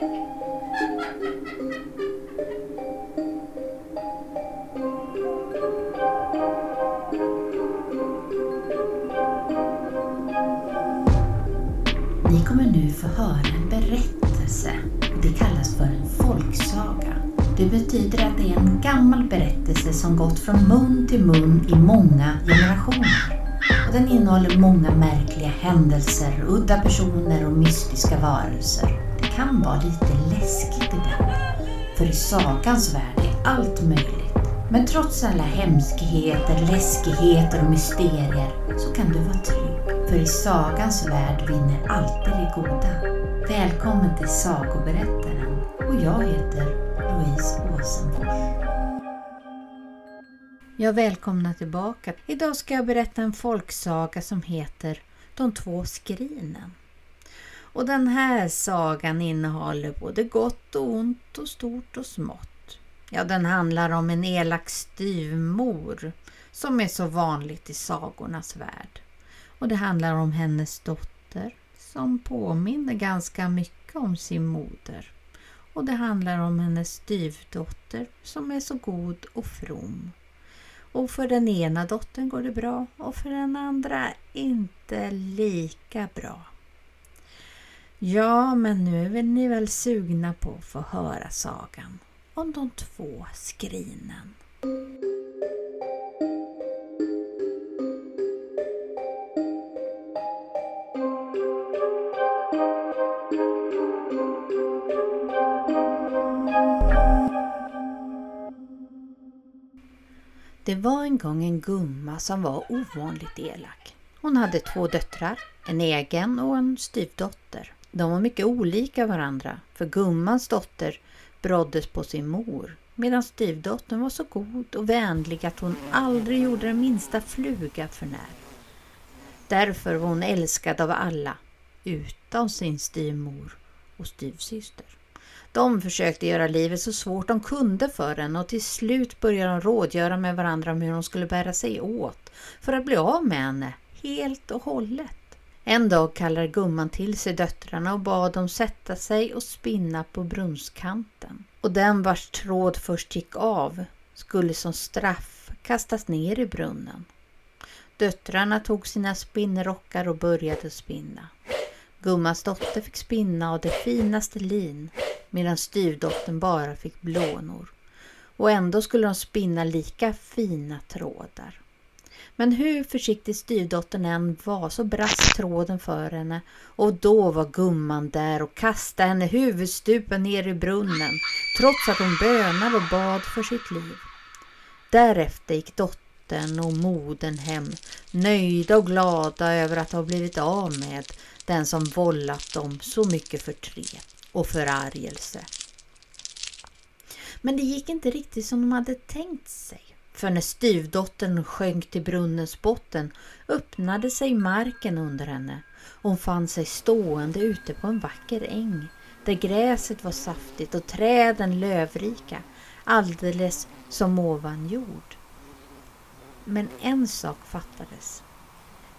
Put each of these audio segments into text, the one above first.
Ni kommer nu få höra en berättelse. Det kallas för en folksaga. Det betyder att det är en gammal berättelse som gått från mun till mun i många generationer. Och den innehåller många märkliga händelser, udda personer och mystiska varelser. Kan vara lite läskigt ibland. För i sagans värld är allt möjligt. Men trots alla hemskheter, läskigheter och mysterier så kan du vara trygg. För i sagans värld vinner alltid det goda. Välkommen till Sagoberättaren och jag heter Louise Åsenfors. Jag välkomnar tillbaka. Idag ska jag berätta en folksaga som heter De två skrinen. Och den här sagan innehåller både gott och ont och stort och smått. Ja, den handlar om en elak styvmor som är så vanligt i sagornas värld. Och det handlar om hennes dotter som påminner ganska mycket om sin moder. Och det handlar om hennes styvdotter som är så god och from. Och för den ena dottern går det bra och för den andra inte lika bra. Ja, men nu är ni väl sugna på att få höra sagan om de två skrinen. Det var en gång en gumma som var ovanligt elak. Hon hade två döttrar, en egen och en styvdotter. De var mycket olika varandra, för gummans dotter bråddes på sin mor medan styvdottern var så god och vänlig att hon aldrig gjorde den minsta fluga för när. Därför var hon älskad av alla, utom sin styvmor och styvsyster. De försökte göra livet så svårt de kunde för henne och till slut började de rådgöra med varandra om hur de skulle bära sig åt för att bli av med henne helt och hållet. En dag kallade gumman till sig döttrarna och bad dem sätta sig och spinna på brunnskanten. Och den vars tråd först gick av skulle som straff kastas ner i brunnen. Döttrarna tog sina spinnrockar och började spinna. Gummans dotter fick spinna av det finaste lin medan styvdottern bara fick blånor. Och ändå skulle de spinna lika fina trådar. Men hur försiktig styvdottern än var så brast tråden för henne och då var gumman där och kastade henne huvudstupen ner i brunnen trots att hon bönade och bad för sitt liv. Därefter gick dottern och modern hem nöjda och glada över att ha blivit av med den som vållat dem så mycket förtret och förargelse. Men det gick inte riktigt som de hade tänkt sig. För när styvdottern sjönk till brunnens botten öppnade sig marken under henne och hon fann sig stående ute på en vacker äng där gräset var saftigt och träden lövrika, alldeles som ovan jord. Men en sak fattades.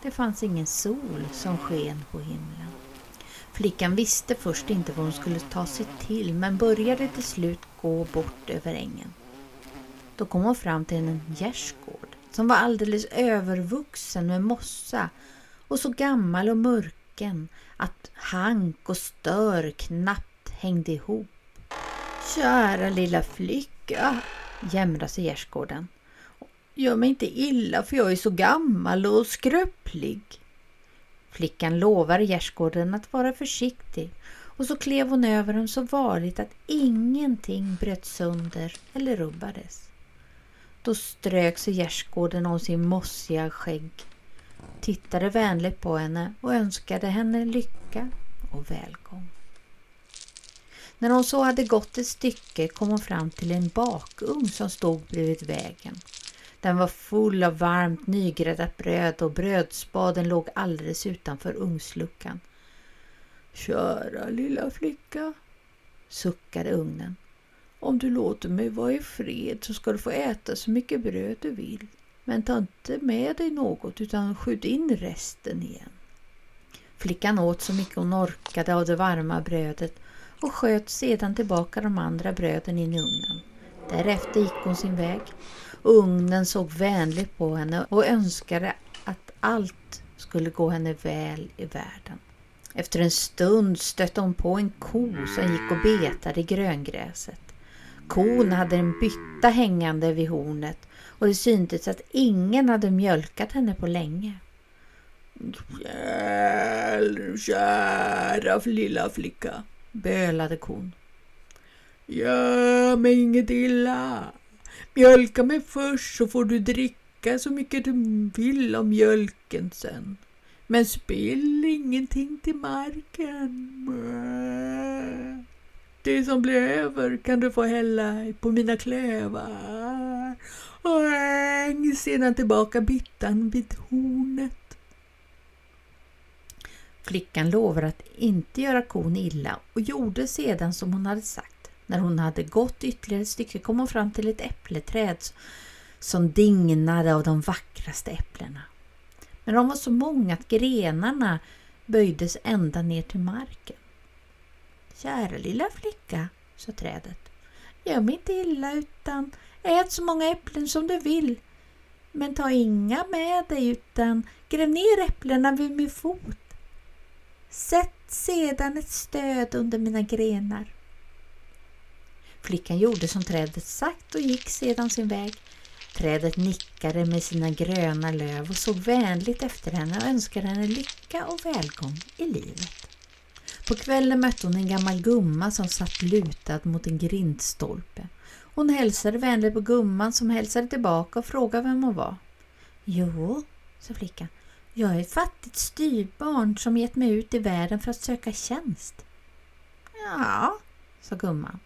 Det fanns ingen sol som sken på himlen. Flickan visste först inte vad hon skulle ta sig till men började till slut gå bort över ängen. Då kom hon fram till en gärdsgård som var alldeles övervuxen med mossa och så gammal och mörken att hank och stör knappt hängde ihop. Kära lilla flicka, jämrade sig gärdsgården. Gör mig inte illa för jag är så gammal och skröplig. Flickan lovade gärdsgården att vara försiktig och så klev hon över dem så varligt att ingenting bröt sönder eller rubbades. Då strök sig gärdsgården om sin mossiga skägg, tittade vänligt på henne och önskade henne lycka och välgång. När hon så hade gått ett stycke kom hon fram till en bakugn som stod bredvid vägen. Den var full av varmt nygräddat bröd och brödspaden låg alldeles utanför ugnsluckan. Kära lilla flicka, suckade ugnen. Om du låter mig vara i fred så ska du få äta så mycket bröd du vill. Men ta inte med dig något utan skjut in resten igen. Flickan åt så mycket hon orkade av det varma brödet och sköt sedan tillbaka de andra bröden in i ugnen. Därefter gick hon sin väg. Ugnen såg vänligt på henne och önskade att allt skulle gå henne väl i världen. Efter en stund stötte hon på en ko som gick och betade i gröngräset. Kon hade en bytta hängande vid hornet och det syntes att ingen hade mjölkat henne på länge. Hjälp, kära lilla flicka, bölade kon. Gör mig inget illa. Mjölka mig först så får du dricka så mycket du vill av mjölken sen. Men spill ingenting till marken. Det som blir över kan du få hälla på mina klövar och häng sedan tillbaka byttan vid hornet. Flickan lovade att inte göra kon illa och gjorde sedan som hon hade sagt. När hon hade gått ytterligare ett stycke kom hon fram till ett äppleträd som dignade av de vackraste äpplena. Men de var så många att grenarna böjdes ända ner till marken. Kära lilla flicka, sa trädet. Gör mig inte illa utan ät så många äpplen som du vill. Men ta inga med dig utan gräv ner äpplena vid min fot. Sätt sedan ett stöd under mina grenar. Flickan gjorde som trädet sagt och gick sedan sin väg. Trädet nickade med sina gröna löv och såg vänligt efter henne och önskade henne lycka och välgång i livet. På kvällen mötte hon en gammal gumma som satt lutad mot en grindstolpe. Hon hälsade vänligt på gumman som hälsade tillbaka och frågade vem hon var. Jo, sa flickan, jag är ett fattigt styrbarn som gett mig ut i världen för att söka tjänst. Ja, sa gumman.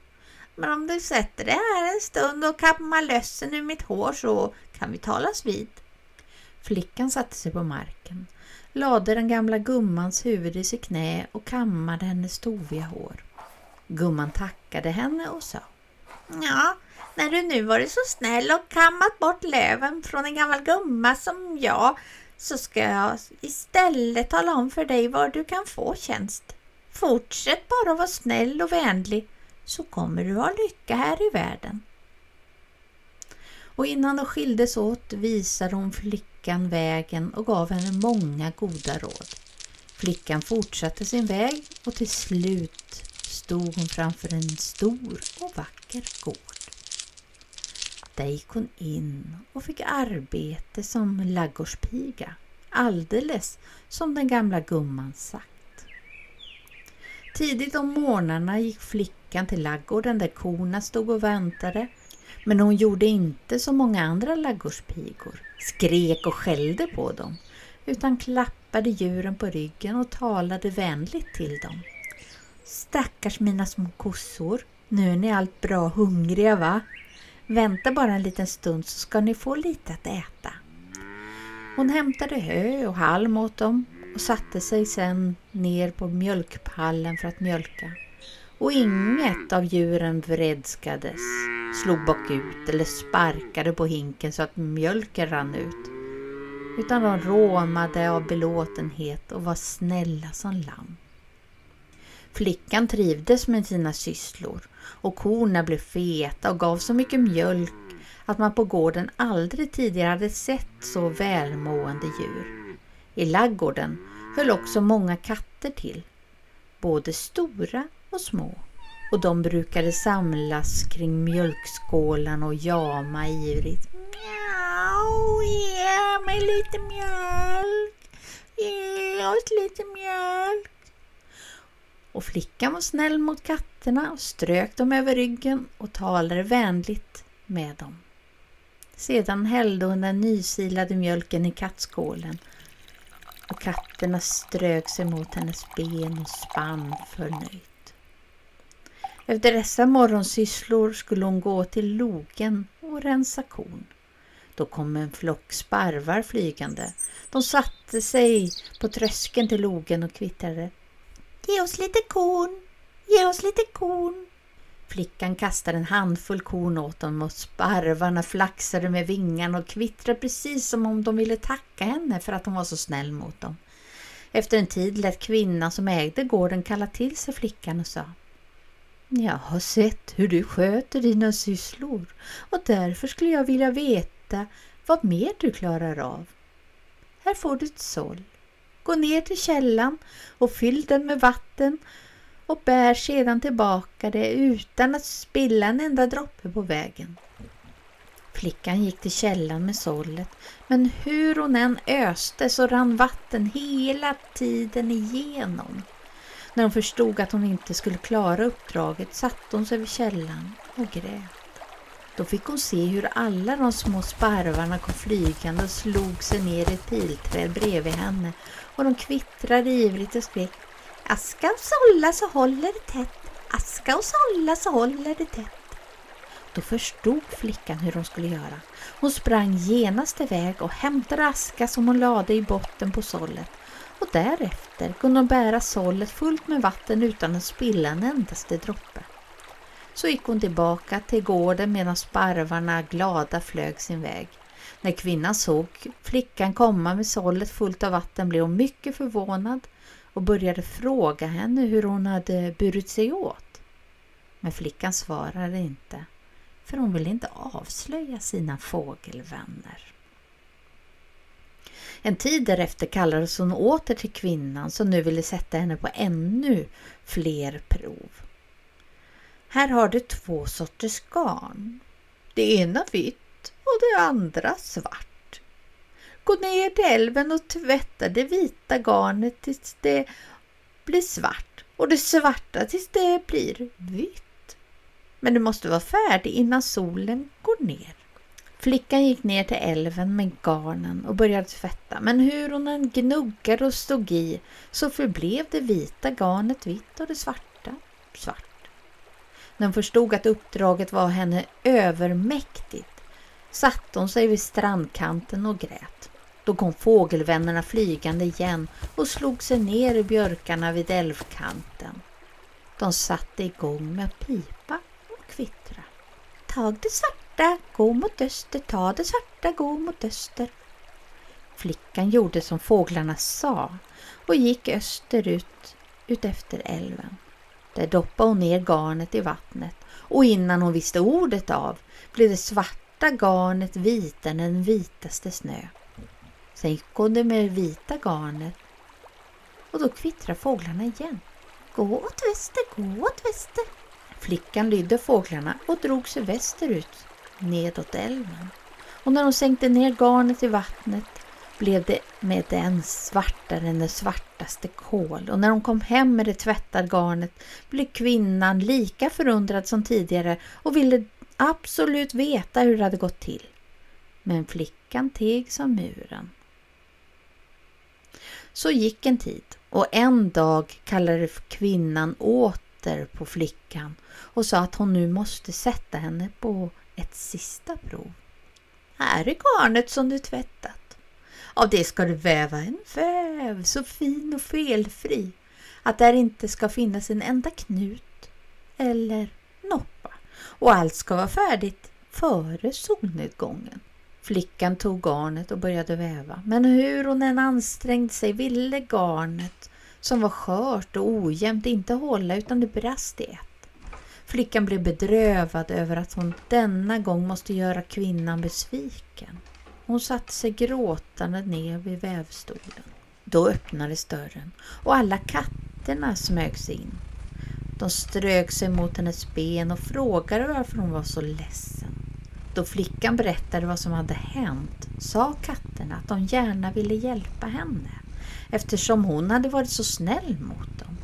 Men om du sätter dig här en stund och kammar lössen ur mitt hår så kan vi talas vid. Flickan satte sig på marken, lade den gamla gummans huvud i sitt knä och kammade hennes toviga hår. Gumman tackade henne och sa Ja, när du nu varit så snäll och kammat bort löven från en gammal gumma som jag så ska jag istället tala om för dig var du kan få tjänst. Fortsätt bara att vara snäll och vänlig så kommer du ha lycka här i världen. Och innan de skildes åt visade hon flickan vägen och gav henne många goda råd. Flickan fortsatte sin väg och till slut stod hon framför en stor och vacker gård. Där gick hon in och fick arbete som laggårdspiga, alldeles som den gamla gumman sagt. Tidigt om morgnarna gick flickan till laggården där korna stod och väntade. Men hon gjorde inte som många andra laggårdspigor, skrek och skällde på dem, utan klappade djuren på ryggen och talade vänligt till dem. Stackars mina små kossor, nu är ni allt bra hungriga va? Vänta bara en liten stund så ska ni få lite att äta. Hon hämtade hö och halm åt dem och satte sig sen ner på mjölkpallen för att mjölka. Och inget av djuren vredskades, slog bakut eller sparkade på hinken så att mjölken rann ut. Utan de råmade av belåtenhet och var snälla som lamm. Flickan trivdes med sina sysslor och korna blev feta och gav så mycket mjölk att man på gården aldrig tidigare hade sett så välmående djur. I laggården höll också många katter till, både stora och små. Och de brukade samlas kring mjölkskålen och jama ivrigt. Mjau, ge mig lite mjölk, ge oss lite mjölk. Och flickan var snäll mot katterna och strök dem över ryggen och talade vänligt med dem. Sedan hällde hon den nysilade mjölken i kattskålen och katterna strök sig mot hennes ben och spann förnöjt. Efter dessa morgonsysslor skulle hon gå till logen och rensa korn. Då kom en flock sparvar flygande. De satte sig på tröskeln till logen och kvittrade. Ge oss lite korn, ge oss lite korn. Flickan kastade en handfull korn åt dem och sparvarna flaxade med vingarna och kvittrade precis som om de ville tacka henne för att hon var så snäll mot dem. Efter en tid lät kvinnan som ägde gården kalla till sig flickan och sa jag har sett hur du sköter dina sysslor och därför skulle jag vilja veta vad mer du klarar av. Här får du ett såll. Gå ner till källan och fyll den med vatten och bär sedan tillbaka det utan att spilla en enda droppe på vägen. Flickan gick till källan med sållet men hur hon än öste så rann vatten hela tiden igenom. När hon förstod att hon inte skulle klara uppdraget satte hon sig vid källan och grät. Då fick hon se hur alla de små sparvarna kom flygande och slog sig ner i ett pilträd bredvid henne och de kvittrade ivrigt och skrek Aska och sålla så håller det tätt, aska och sålla så håller det tätt. Då förstod flickan hur hon skulle göra. Hon sprang genast iväg och hämtade aska som hon lade i botten på sållet och därefter kunde hon bära sållet fullt med vatten utan att spilla en endaste droppe. Så gick hon tillbaka till gården medan sparvarna glada flög sin väg. När kvinnan såg flickan komma med sållet fullt av vatten blev hon mycket förvånad och började fråga henne hur hon hade burit sig åt. Men flickan svarade inte, för hon ville inte avslöja sina fågelvänner. En tid därefter kallades hon åter till kvinnan som nu ville sätta henne på ännu fler prov. Här har du två sorters garn. Det ena vitt och det andra svart. Gå ner till älven och tvätta det vita garnet tills det blir svart och det svarta tills det blir vitt. Men du måste vara färdig innan solen går ner. Flickan gick ner till älven med garnen och började tvätta men hur hon än gnuggade och stod i så förblev det vita garnet vitt och det svarta svart. När hon förstod att uppdraget var henne övermäktigt satte hon sig vid strandkanten och grät. Då kom fågelvännerna flygande igen och slog sig ner i björkarna vid älvkanten. De satte igång med pipa och kvittra. Tag det svarta, gå mot öster, ta det svarta, gå mot öster. Flickan gjorde som fåglarna sa och gick österut utefter älven. Där doppade hon ner garnet i vattnet och innan hon visste ordet av blev det svarta garnet vitare än den vitaste snö. Sen gick hon det med vita garnet och då kvittrade fåglarna igen. Gå åt väster, gå åt väster. Flickan lydde fåglarna och drog sig västerut nedåt älven. Och när hon sänkte ner garnet i vattnet blev det med den svartare än det svartaste kol och när hon kom hem med det tvättade garnet blev kvinnan lika förundrad som tidigare och ville absolut veta hur det hade gått till. Men flickan teg som muren. Så gick en tid och en dag kallade kvinnan åter på flickan och sa att hon nu måste sätta henne på ett sista prov. Här är garnet som du tvättat. Av det ska du väva en väv så fin och felfri att där inte ska finnas en enda knut eller noppa och allt ska vara färdigt före solnedgången. Flickan tog garnet och började väva men hur hon än ansträngde sig ville garnet som var skört och ojämnt inte hålla utan det brast i ett. Flickan blev bedrövad över att hon denna gång måste göra kvinnan besviken. Hon satte sig gråtande ner vid vävstolen. Då öppnades dörren och alla katterna smög sig in. De strök sig mot hennes ben och frågade varför hon var så ledsen. Då flickan berättade vad som hade hänt sa katterna att de gärna ville hjälpa henne eftersom hon hade varit så snäll mot dem.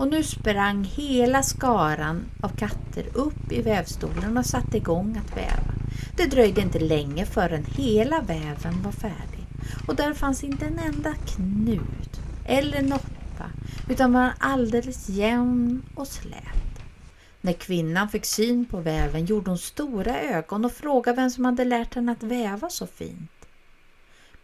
Och nu sprang hela skaran av katter upp i vävstolen och satte igång att väva. Det dröjde inte länge förrän hela väven var färdig och där fanns inte en enda knut eller noppa utan var alldeles jämn och slät. När kvinnan fick syn på väven gjorde hon stora ögon och frågade vem som hade lärt henne att väva så fint.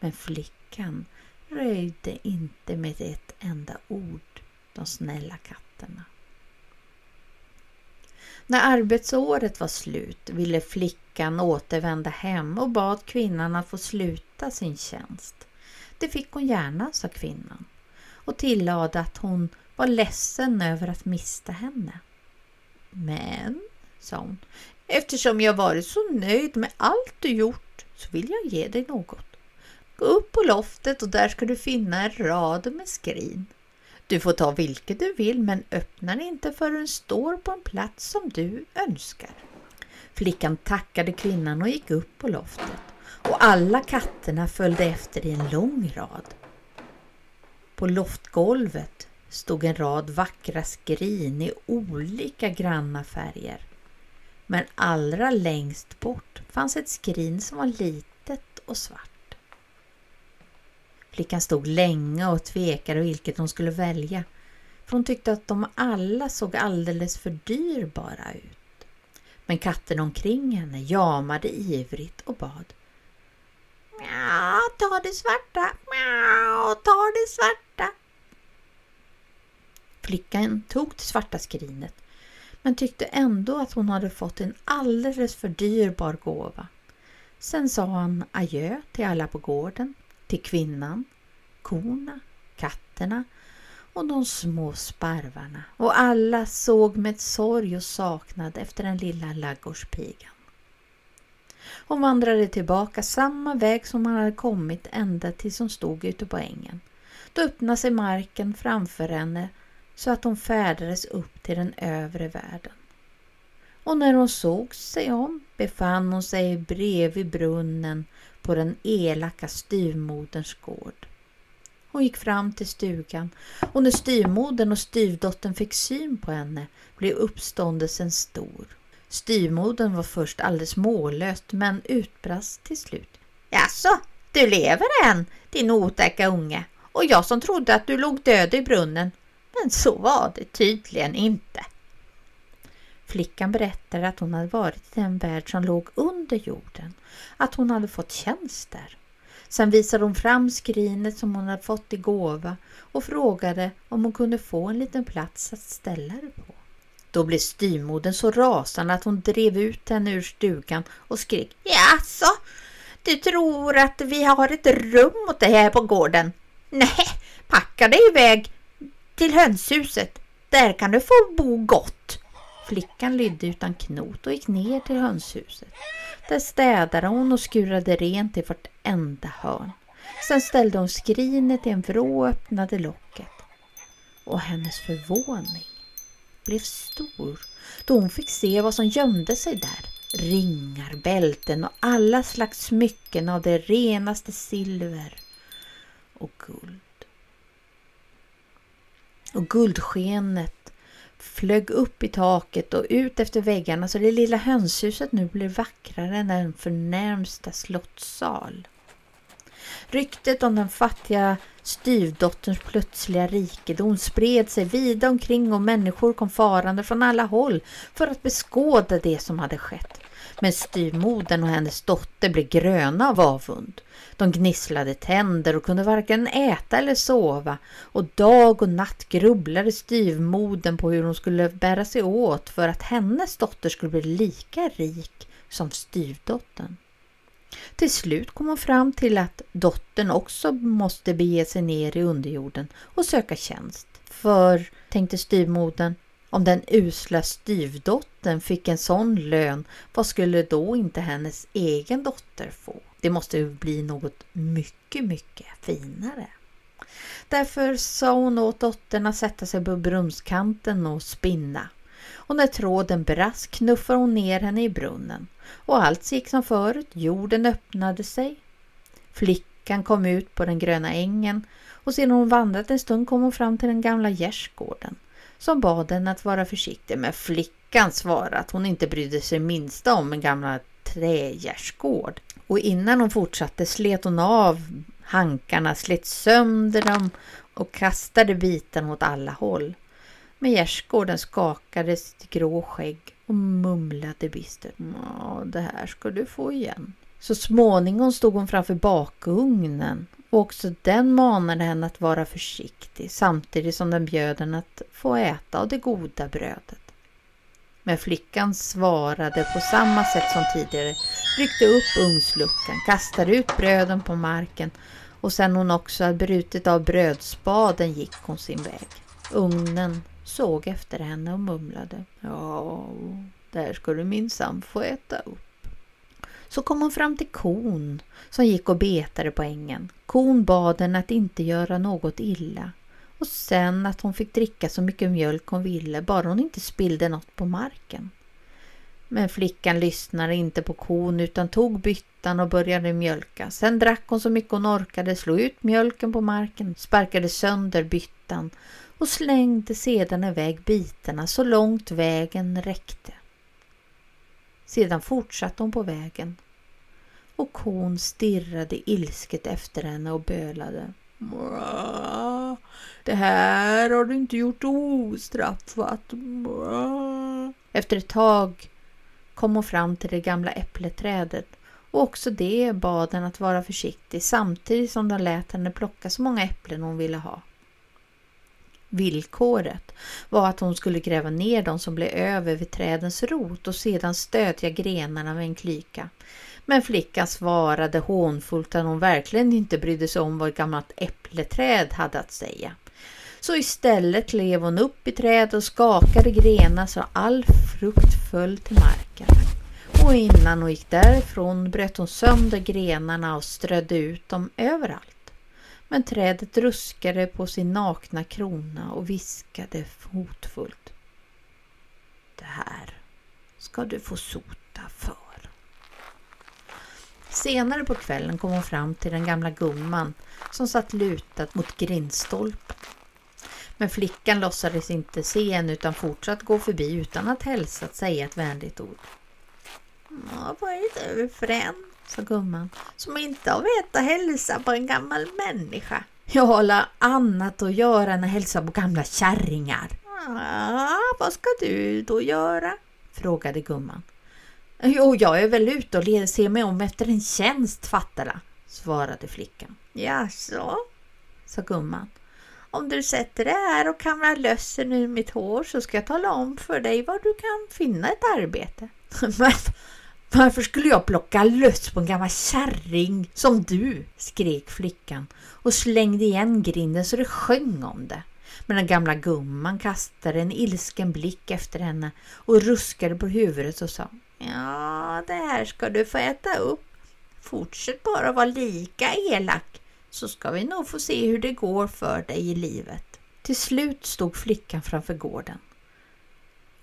Men flickan röjde inte med ett enda ord de snälla katterna. När arbetsåret var slut ville flickan återvända hem och bad kvinnan att få sluta sin tjänst. Det fick hon gärna, sa kvinnan och tillade att hon var ledsen över att mista henne. Men, sa hon, eftersom jag varit så nöjd med allt du gjort så vill jag ge dig något. Gå upp på loftet och där ska du finna en rad med skrin. Du får ta vilket du vill men öppna inte förrän den står på en plats som du önskar. Flickan tackade kvinnan och gick upp på loftet och alla katterna följde efter i en lång rad. På loftgolvet stod en rad vackra skrin i olika granna färger. Men allra längst bort fanns ett skrin som var litet och svart. Flickan stod länge och tvekade vilket hon skulle välja. För hon tyckte att de alla såg alldeles för dyrbara ut. Men katten omkring henne jamade ivrigt och bad. Mjau, ta det svarta, mjau, ta det svarta. Flickan tog det svarta skrinet men tyckte ändå att hon hade fått en alldeles för dyrbar gåva. Sen sa han adjö till alla på gården till kvinnan, korna, katterna och de små sparvarna och alla såg med sorg och saknad efter den lilla laggårdspigan. Hon vandrade tillbaka samma väg som hon hade kommit ända tills hon stod ute på ängen. Då öppnade sig marken framför henne så att hon färdades upp till den övre världen. Och när hon såg sig om befann hon sig bredvid brunnen på den elaka styvmoderns gård. Hon gick fram till stugan och när styvmodern och styvdottern fick syn på henne blev uppståndelsen stor. Styvmodern var först alldeles mållöst men utbrast till slut. Jaså, du lever än, din otäcka unge, och jag som trodde att du låg död i brunnen. Men så var det tydligen inte. Flickan berättade att hon hade varit i den värld som låg under jorden, att hon hade fått tjänst där. Sen visade hon fram skrinet som hon hade fått i gåva och frågade om hon kunde få en liten plats att ställa det på. Då blev styrmodern så rasande att hon drev ut henne ur stugan och skrek Jaså, du tror att vi har ett rum åt dig här på gården? Nej, packa dig iväg till hönshuset. Där kan du få bo gott. Flickan lydde utan knot och gick ner till hönshuset. Där städade hon och skurade rent i vartenda hörn. Sen ställde hon skrinet i en vrå och öppnade locket. Och hennes förvåning blev stor då hon fick se vad som gömde sig där. Ringar, bälten och alla slags smycken av det renaste silver och guld. Och guldskenet flög upp i taket och ut efter väggarna så det lilla hönshuset nu blev vackrare än den förnämsta slottssal. Ryktet om den fattiga styvdotterns plötsliga rikedom spred sig vida omkring och människor kom farande från alla håll för att beskåda det som hade skett. Men styvmodern och hennes dotter blev gröna av avund. De gnisslade tänder och kunde varken äta eller sova och dag och natt grubblade styvmodern på hur hon skulle bära sig åt för att hennes dotter skulle bli lika rik som styvdottern. Till slut kom hon fram till att dottern också måste bege sig ner i underjorden och söka tjänst. För, tänkte styvmodern, om den usla styvdottern fick en sån lön, vad skulle då inte hennes egen dotter få? Det måste ju bli något mycket, mycket finare. Därför sa hon åt dottern att sätta sig på brunnskanten och spinna. Och när tråden brast knuffade hon ner henne i brunnen. Och allt gick som förut, jorden öppnade sig. Flickan kom ut på den gröna ängen och sedan hon vandrat en stund kom hon fram till den gamla gärdsgården som bad henne att vara försiktig men flickan svarade att hon inte brydde sig minsta om en gammal trägärdsgård. Och innan hon fortsatte slet hon av hankarna, slet sönder dem och kastade bitarna åt alla håll. Men gärdsgården skakade sitt grå skägg och mumlade bistert. Ja, det här ska du få igen. Så småningom stod hon framför bakugnen och också den manade henne att vara försiktig samtidigt som den bjöd henne att få äta av det goda brödet. Men flickan svarade på samma sätt som tidigare, ryckte upp ugnsluckan, kastade ut bröden på marken och sen hon också hade brutit av brödspaden gick hon sin väg. Ugnen såg efter henne och mumlade. Ja, där ska du minsann få äta upp. Så kom hon fram till kon som gick och betade på ängen. Kon bad henne att inte göra något illa och sen att hon fick dricka så mycket mjölk hon ville, bara hon inte spillde något på marken. Men flickan lyssnade inte på kon utan tog byttan och började mjölka. Sen drack hon så mycket hon orkade, slog ut mjölken på marken, sparkade sönder byttan och slängde sedan iväg bitarna så långt vägen räckte. Sedan fortsatte hon på vägen och kon stirrade ilsket efter henne och bölade. Det här har du inte gjort ostraffat. Efter ett tag kom hon fram till det gamla äppleträdet och också det bad henne att vara försiktig samtidigt som de lät henne plocka så många äpplen hon ville ha. Villkoret var att hon skulle gräva ner de som blev över vid trädens rot och sedan stödja grenarna med en klyka. Men flickan svarade hånfullt att hon verkligen inte brydde sig om vad ett gammalt äppleträd hade att säga. Så istället klev hon upp i trädet och skakade grenar så all frukt föll till marken. Och innan hon gick därifrån bröt hon sönder grenarna och strödde ut dem överallt. Men trädet ruskade på sin nakna krona och viskade hotfullt. Det här ska du få sota för. Senare på kvällen kom hon fram till den gamla gumman som satt lutad mot grindstolpen. Men flickan låtsades inte se henne utan fortsatte gå förbi utan att hälsa att säga ett vänligt ord. Vad är du för en? Sa gumman, som inte har vett att hälsa på en gammal människa. Jag har annat att göra än att hälsa på gamla kärringar. Ah, vad ska du då göra? frågade gumman. Jo, jag är väl ute och ser mig om efter en tjänst, fattar svarade flickan. Jaså, sa gumman. Om du sätter dig här och kamrar lössen ur mitt hår så ska jag tala om för dig var du kan finna ett arbete. Men varför skulle jag plocka löss på en gammal kärring som du? skrek flickan och slängde igen grinden så det sjöng om det. Men den gamla gumman kastade en ilsken blick efter henne och ruskade på huvudet och sa Ja, det här ska du få äta upp. Fortsätt bara vara lika elak så ska vi nog få se hur det går för dig i livet. Till slut stod flickan framför gården.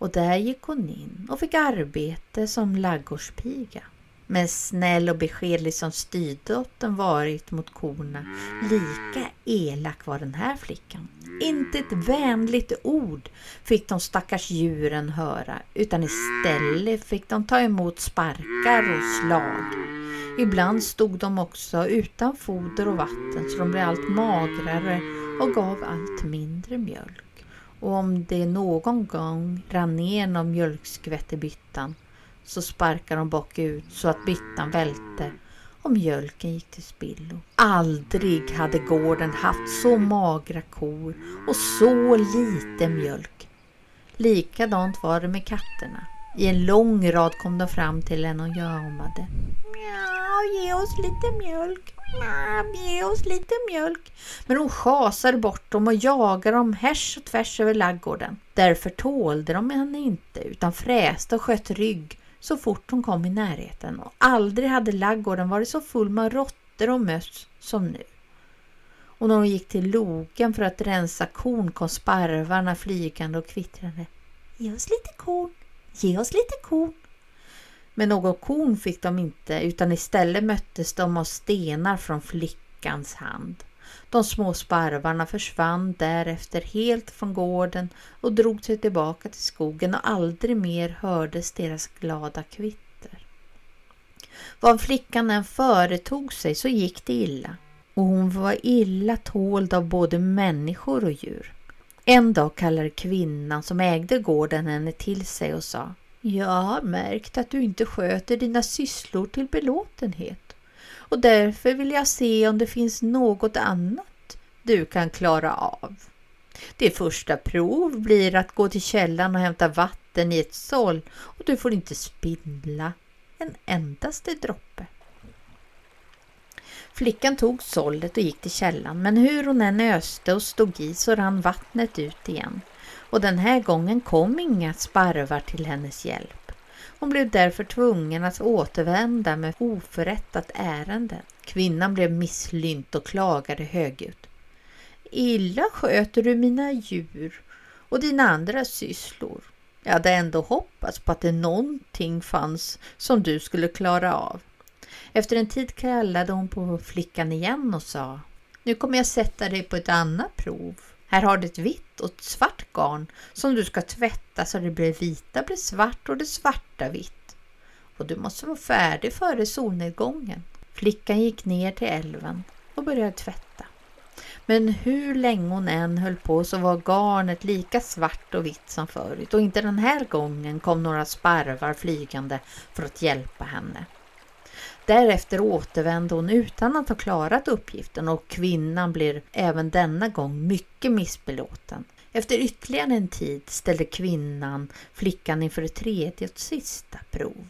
Och där gick hon in och fick arbete som laggårdspiga. Men snäll och beskedlig som styrdottern varit mot korna, lika elak var den här flickan. Inte ett vänligt ord fick de stackars djuren höra, utan istället fick de ta emot sparkar och slag. Ibland stod de också utan foder och vatten så de blev allt magrare och gav allt mindre mjölk. Och om det någon gång rann ner någon mjölkskvätt i byttan så sparkade de bakut så att byttan välte och mjölken gick till spillo. Aldrig hade gården haft så magra kor och så lite mjölk. Likadant var det med katterna. I en lång rad kom de fram till en och jamade. Mjau, ge oss lite mjölk. Ge oss lite mjölk. Men hon schasade bort dem och jagade dem härs och tvärs över laggården. Därför tålde de henne inte utan fräste och sköt rygg så fort hon kom i närheten och aldrig hade laggården varit så full med råttor och möss som nu. Och när hon gick till logen för att rensa korn kom sparvarna flygande och kvittrande. Ge oss lite korn, ge oss lite korn. Men något korn fick de inte utan istället möttes de av stenar från flickans hand. De små sparvarna försvann därefter helt från gården och drog sig tillbaka till skogen och aldrig mer hördes deras glada kvitter. Vad flickan än företog sig så gick det illa och hon var illa tåld av både människor och djur. En dag kallade kvinnan som ägde gården henne till sig och sa jag har märkt att du inte sköter dina sysslor till belåtenhet och därför vill jag se om det finns något annat du kan klara av. Ditt första prov blir att gå till källan och hämta vatten i ett såll och du får inte spindla en endaste droppe. Flickan tog sållet och gick till källan men hur hon än öste och stod i så rann vattnet ut igen och den här gången kom inga sparvar till hennes hjälp. Hon blev därför tvungen att återvända med oförrättat ärende. Kvinnan blev misslynt och klagade högljutt. Illa sköter du mina djur och dina andra sysslor. Jag hade ändå hoppats på att det någonting fanns som du skulle klara av. Efter en tid kallade hon på flickan igen och sa Nu kommer jag sätta dig på ett annat prov. Här har du ett vitt och ett svart garn som du ska tvätta så det blir vita blir svart och det svarta vitt. Och du måste vara färdig före solnedgången. Flickan gick ner till älven och började tvätta. Men hur länge hon än höll på så var garnet lika svart och vitt som förut och inte den här gången kom några sparvar flygande för att hjälpa henne. Därefter återvände hon utan att ha klarat uppgiften och kvinnan blir även denna gång mycket missbelåten. Efter ytterligare en tid ställde kvinnan flickan inför ett tredje och sista prov.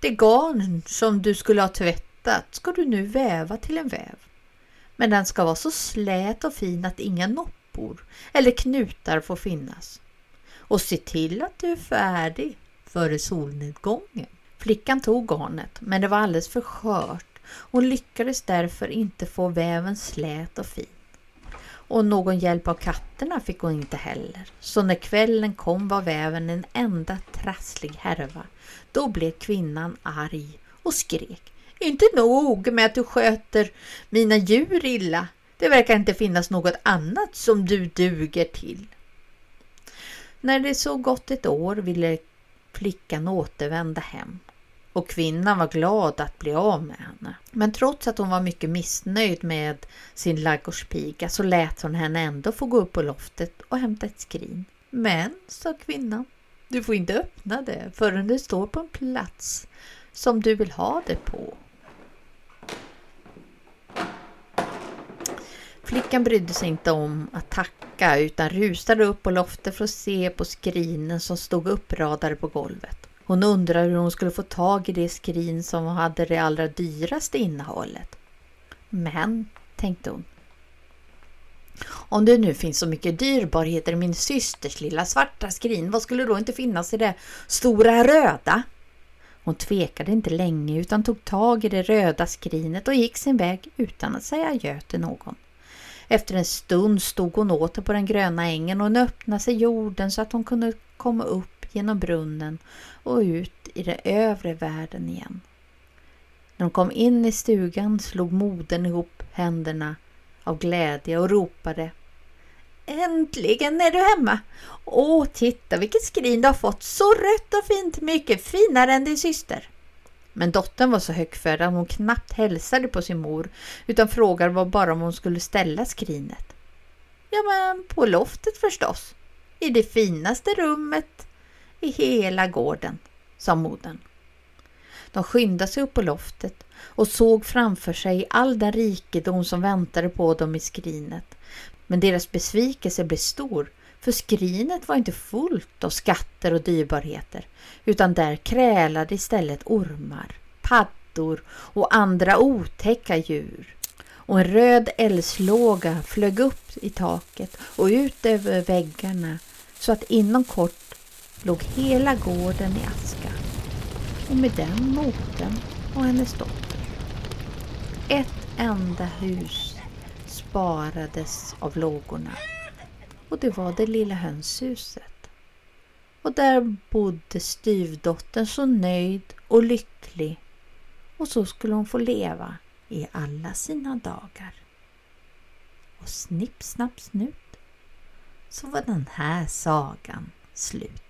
Det garn som du skulle ha tvättat ska du nu väva till en väv. Men den ska vara så slät och fin att inga noppor eller knutar får finnas. Och se till att du är färdig före solnedgången. Flickan tog garnet, men det var alldeles för skört. Hon lyckades därför inte få väven slät och fin. Och någon hjälp av katterna fick hon inte heller. Så när kvällen kom var väven en enda trasslig härva. Då blev kvinnan arg och skrek. Inte nog med att du sköter mina djur illa. Det verkar inte finnas något annat som du duger till. När det så gått ett år ville flickan återvända hem och kvinnan var glad att bli av med henne. Men trots att hon var mycket missnöjd med sin ladugårdspiga så lät hon henne ändå få gå upp på loftet och hämta ett skrin. Men, sa kvinnan, du får inte öppna det förrän det står på en plats som du vill ha det på. Flickan brydde sig inte om att tacka utan rusade upp på loftet för att se på skrinen som stod uppradade på golvet. Hon undrade hur hon skulle få tag i det skrin som hade det allra dyraste innehållet. Men, tänkte hon, om det nu finns så mycket dyrbarheter i min systers lilla svarta skrin, vad skulle då inte finnas i det stora röda? Hon tvekade inte länge utan tog tag i det röda skrinet och gick sin väg utan att säga adjö till någon. Efter en stund stod hon åter på den gröna ängen och nu öppnade sig jorden så att hon kunde komma upp genom brunnen och ut i den övre världen igen. När de kom in i stugan slog modern ihop händerna av glädje och ropade Äntligen är du hemma! Åh, titta vilket skrin du har fått! Så rött och fint, mycket finare än din syster! Men dottern var så högfärd att hon knappt hälsade på sin mor utan frågade bara om hon skulle ställa skrinet. Ja, men på loftet förstås. I det finaste rummet i hela gården, sa modern. De skyndade sig upp på loftet och såg framför sig all den rikedom som väntade på dem i skrinet. Men deras besvikelse blev stor, för skrinet var inte fullt av skatter och dyrbarheter, utan där krälade istället ormar, paddor och andra otäcka djur. Och en röd eldslåga flög upp i taket och ut över väggarna så att inom kort låg hela gården i aska och med den modern och hennes dotter. Ett enda hus sparades av lågorna och det var det lilla hönshuset. Och där bodde styvdottern så nöjd och lycklig och så skulle hon få leva i alla sina dagar. Och snipp, snapp, snut så var den här sagan slut.